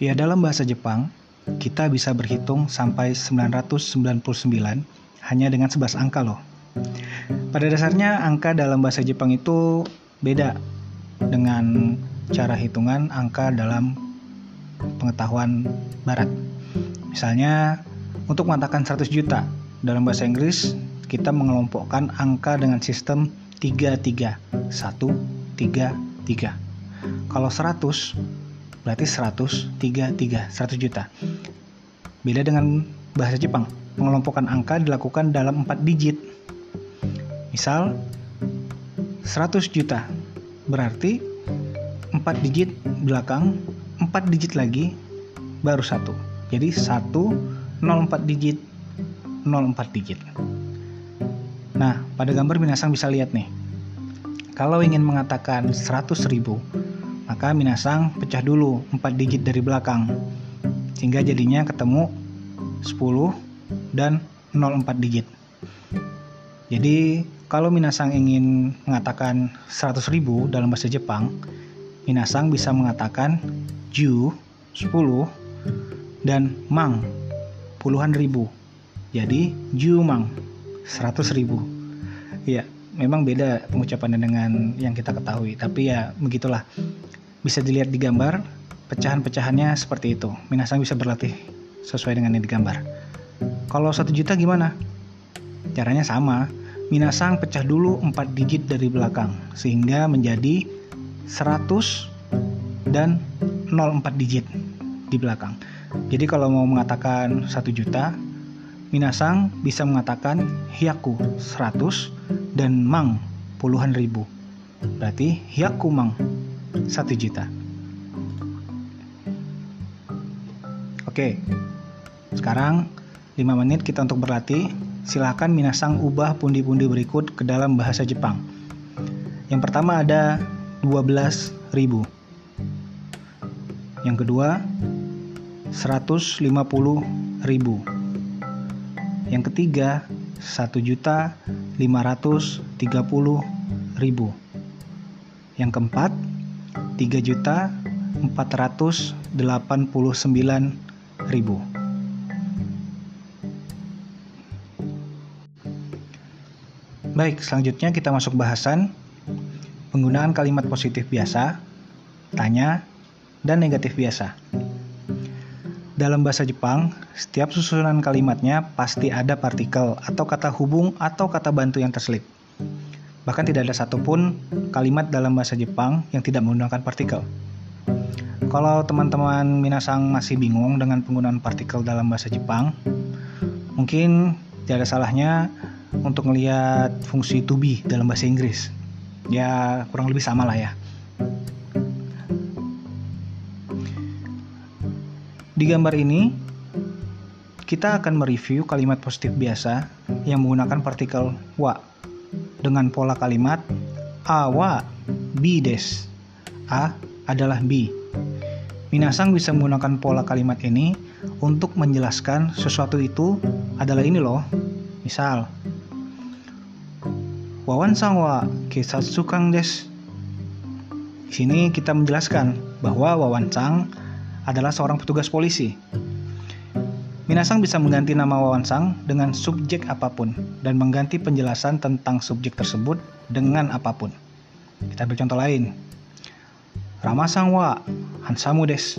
Ya, dalam bahasa Jepang, kita bisa berhitung sampai 999 hanya dengan 11 angka loh. Pada dasarnya angka dalam bahasa Jepang itu beda dengan cara hitungan angka dalam pengetahuan barat. Misalnya, untuk mengatakan 100 juta dalam bahasa Inggris, kita mengelompokkan angka dengan sistem 33. 1, 3, 3. Kalau 100, berarti 100, 3, 3, 100 juta. Beda dengan bahasa Jepang, mengelompokkan angka dilakukan dalam 4 digit. Misal, 100 juta, berarti 4 digit belakang, 4 digit lagi, baru satu. Jadi 1, 04 digit, 04 digit. Nah, pada gambar Minasang bisa lihat nih. Kalau ingin mengatakan 100 ribu, maka Minasang pecah dulu 4 digit dari belakang. Sehingga jadinya ketemu 10 dan 04 digit. Jadi, kalau Minasang ingin mengatakan 100 ribu dalam bahasa Jepang, Minasang bisa mengatakan ju 10 dan mang puluhan ribu. Jadi jumang seratus ribu. Ya, memang beda pengucapannya dengan yang kita ketahui, tapi ya begitulah. Bisa dilihat di gambar, pecahan-pecahannya seperti itu. Minasang bisa berlatih sesuai dengan yang digambar. Kalau satu juta gimana? Caranya sama. Minasang pecah dulu 4 digit dari belakang sehingga menjadi 100 dan 04 digit di belakang. Jadi kalau mau mengatakan 1 juta, Minasang bisa mengatakan hiaku 100 dan mang puluhan ribu. Berarti hiaku mang 1 juta. Oke, sekarang 5 menit kita untuk berlatih. Silahkan Minasang ubah pundi-pundi berikut ke dalam bahasa Jepang. Yang pertama ada 12.000. Yang kedua 150 ribu. Yang ketiga 1 juta 530 ribu. Yang keempat 3 juta 489 ribu. Baik, selanjutnya kita masuk bahasan penggunaan kalimat positif biasa, tanya, dan negatif biasa. Dalam bahasa Jepang, setiap susunan kalimatnya pasti ada partikel atau kata hubung atau kata bantu yang terselip. Bahkan tidak ada satupun kalimat dalam bahasa Jepang yang tidak menggunakan partikel. Kalau teman-teman Minasang masih bingung dengan penggunaan partikel dalam bahasa Jepang, mungkin tidak ada salahnya untuk melihat fungsi to be dalam bahasa Inggris. Ya, kurang lebih sama lah ya. Di gambar ini, kita akan mereview kalimat positif biasa yang menggunakan partikel wa dengan pola kalimat a wa bi des. A adalah bi. Minasang bisa menggunakan pola kalimat ini untuk menjelaskan sesuatu itu adalah ini loh. Misal, Wawan sang wa kesatsu kang des. Di sini kita menjelaskan bahwa Wawan Sang adalah seorang petugas polisi. Minasang bisa mengganti nama Wawansang dengan subjek apa pun dan mengganti penjelasan tentang subjek tersebut dengan apa pun. Kita ambil contoh lain. Ramasang wa Hansamu des.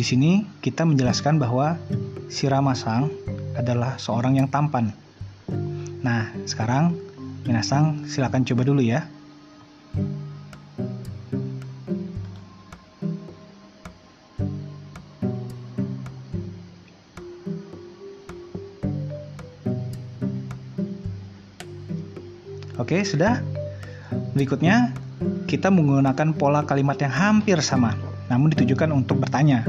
Di sini kita menjelaskan bahwa si Ramasang adalah seorang yang tampan. Nah, sekarang Minasang silakan coba dulu ya. Oke, sudah. Berikutnya, kita menggunakan pola kalimat yang hampir sama, namun ditujukan untuk bertanya.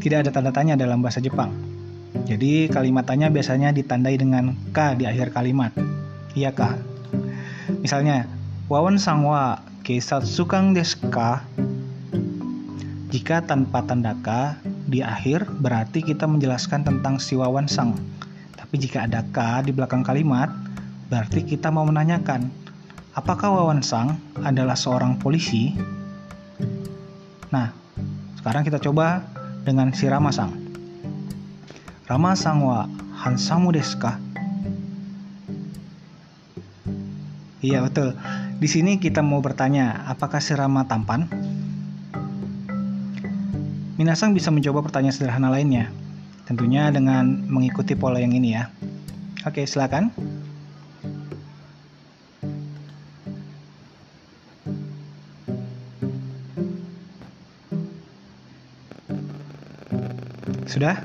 Tidak ada tanda tanya dalam bahasa Jepang. Jadi, kalimat tanya biasanya ditandai dengan K di akhir kalimat. Iya, K. Misalnya, Wawan sang wa kesatsukang desu ka? Jika tanpa tanda K di akhir, berarti kita menjelaskan tentang si Wawan sang. Tapi jika ada K di belakang kalimat, Berarti kita mau menanyakan, apakah Wawan Sang adalah seorang polisi? Nah, Sekarang kita coba dengan si Ramasang. Ramasang wa hansamu desu? Iya betul. Di sini kita mau bertanya, apakah si Rama tampan? Minasang bisa mencoba pertanyaan sederhana lainnya. Tentunya dengan mengikuti pola yang ini ya. Oke, silakan. Sudah?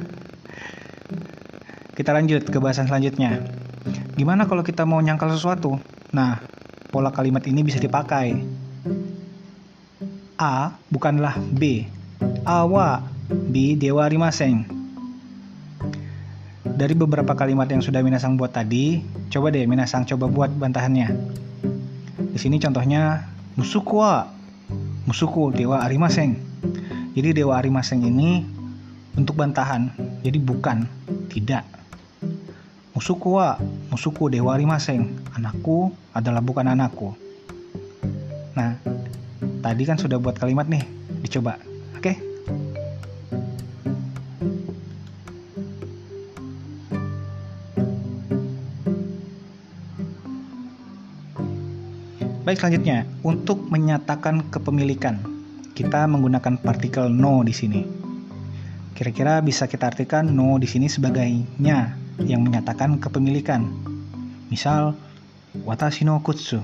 Kita lanjut ke bahasan selanjutnya. Gimana kalau kita mau nyangkal sesuatu? Nah, pola kalimat ini bisa dipakai. A bukanlah B. Awa B dewa rimaseng. Dari beberapa kalimat yang sudah Minasang buat tadi, coba deh Minasang coba buat bantahannya. Di sini contohnya musuku wa. Musuku dewa arimaseng. Jadi dewa arimaseng ini untuk bantahan. Jadi bukan, tidak. Musuku wa, musuku dewa rimaseng. Anakku adalah bukan anakku. Nah, tadi kan sudah buat kalimat nih, dicoba. Oke? Okay? Baik selanjutnya, untuk menyatakan kepemilikan, kita menggunakan partikel no di sini. Kira-kira bisa kita artikan no di sini sebagai nya yang menyatakan kepemilikan. Misal, watashi no kutsu.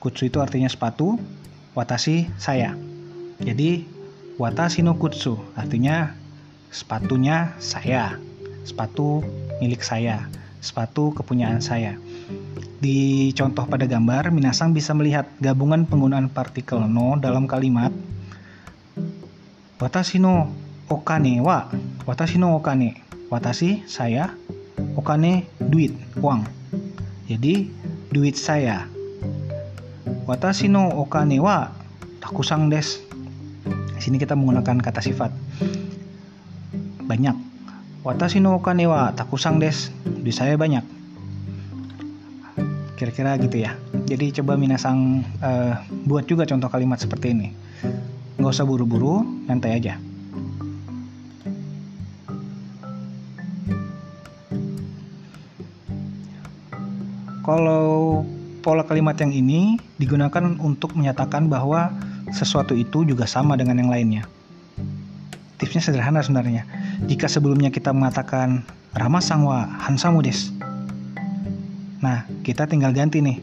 Kutsu itu artinya sepatu, watashi saya. Jadi, watashi no kutsu artinya sepatunya saya. Sepatu milik saya. Sepatu kepunyaan saya. Di contoh pada gambar, Minasang bisa melihat gabungan penggunaan partikel no dalam kalimat Watashi no okane wa watashi no okane. Watashi saya, okane duit, uang. Jadi duit saya. Watashi no okane wa takusang des. Di sini kita menggunakan kata sifat banyak. Watashi no okane wa takusang des. Duit saya banyak. Kira-kira gitu ya. Jadi coba Minasang uh, buat juga contoh kalimat seperti ini nggak usah buru-buru nyantai aja. Kalau pola kalimat yang ini digunakan untuk menyatakan bahwa sesuatu itu juga sama dengan yang lainnya. Tipsnya sederhana sebenarnya. Jika sebelumnya kita mengatakan Rama Sangwa Hansamu nah kita tinggal ganti nih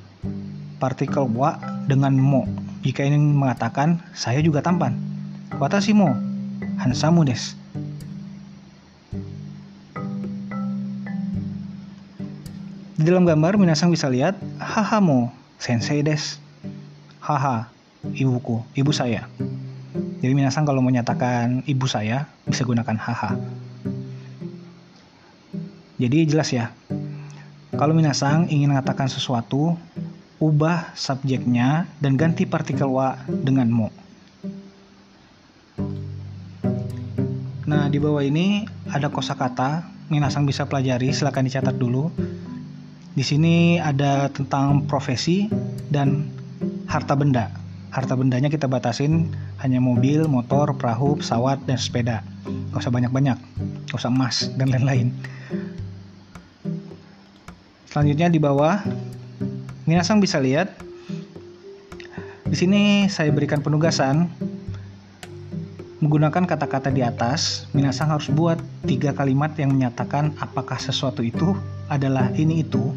partikel wa dengan mo jika ingin mengatakan saya juga tampan. Watashi mo hansamu des. Di dalam gambar Minasang bisa lihat haha mo sensei des. Haha, ibuku, ibu saya. Jadi Minasang kalau menyatakan ibu saya bisa gunakan haha. Jadi jelas ya. Kalau Minasang ingin mengatakan sesuatu, ubah subjeknya dan ganti partikel wa dengan mo. Nah, di bawah ini ada kosakata, Minasang bisa pelajari, silahkan dicatat dulu. Di sini ada tentang profesi dan harta benda. Harta bendanya kita batasin hanya mobil, motor, perahu, pesawat, dan sepeda. Gak usah banyak-banyak, gak usah emas, dan lain-lain. Selanjutnya di bawah Minasang bisa lihat di sini saya berikan penugasan menggunakan kata-kata di atas. Minasang harus buat tiga kalimat yang menyatakan apakah sesuatu itu adalah ini itu.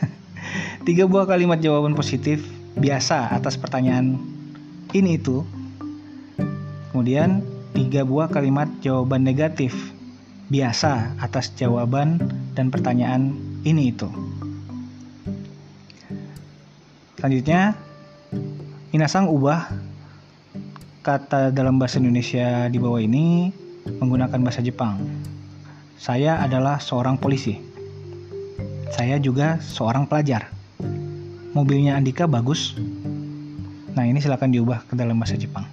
tiga buah kalimat jawaban positif biasa atas pertanyaan ini itu. Kemudian tiga buah kalimat jawaban negatif biasa atas jawaban dan pertanyaan ini itu. Selanjutnya, Minasang ubah kata dalam bahasa Indonesia di bawah ini menggunakan bahasa Jepang. Saya adalah seorang polisi. Saya juga seorang pelajar. Mobilnya Andika bagus. Nah, ini silakan diubah ke dalam bahasa Jepang.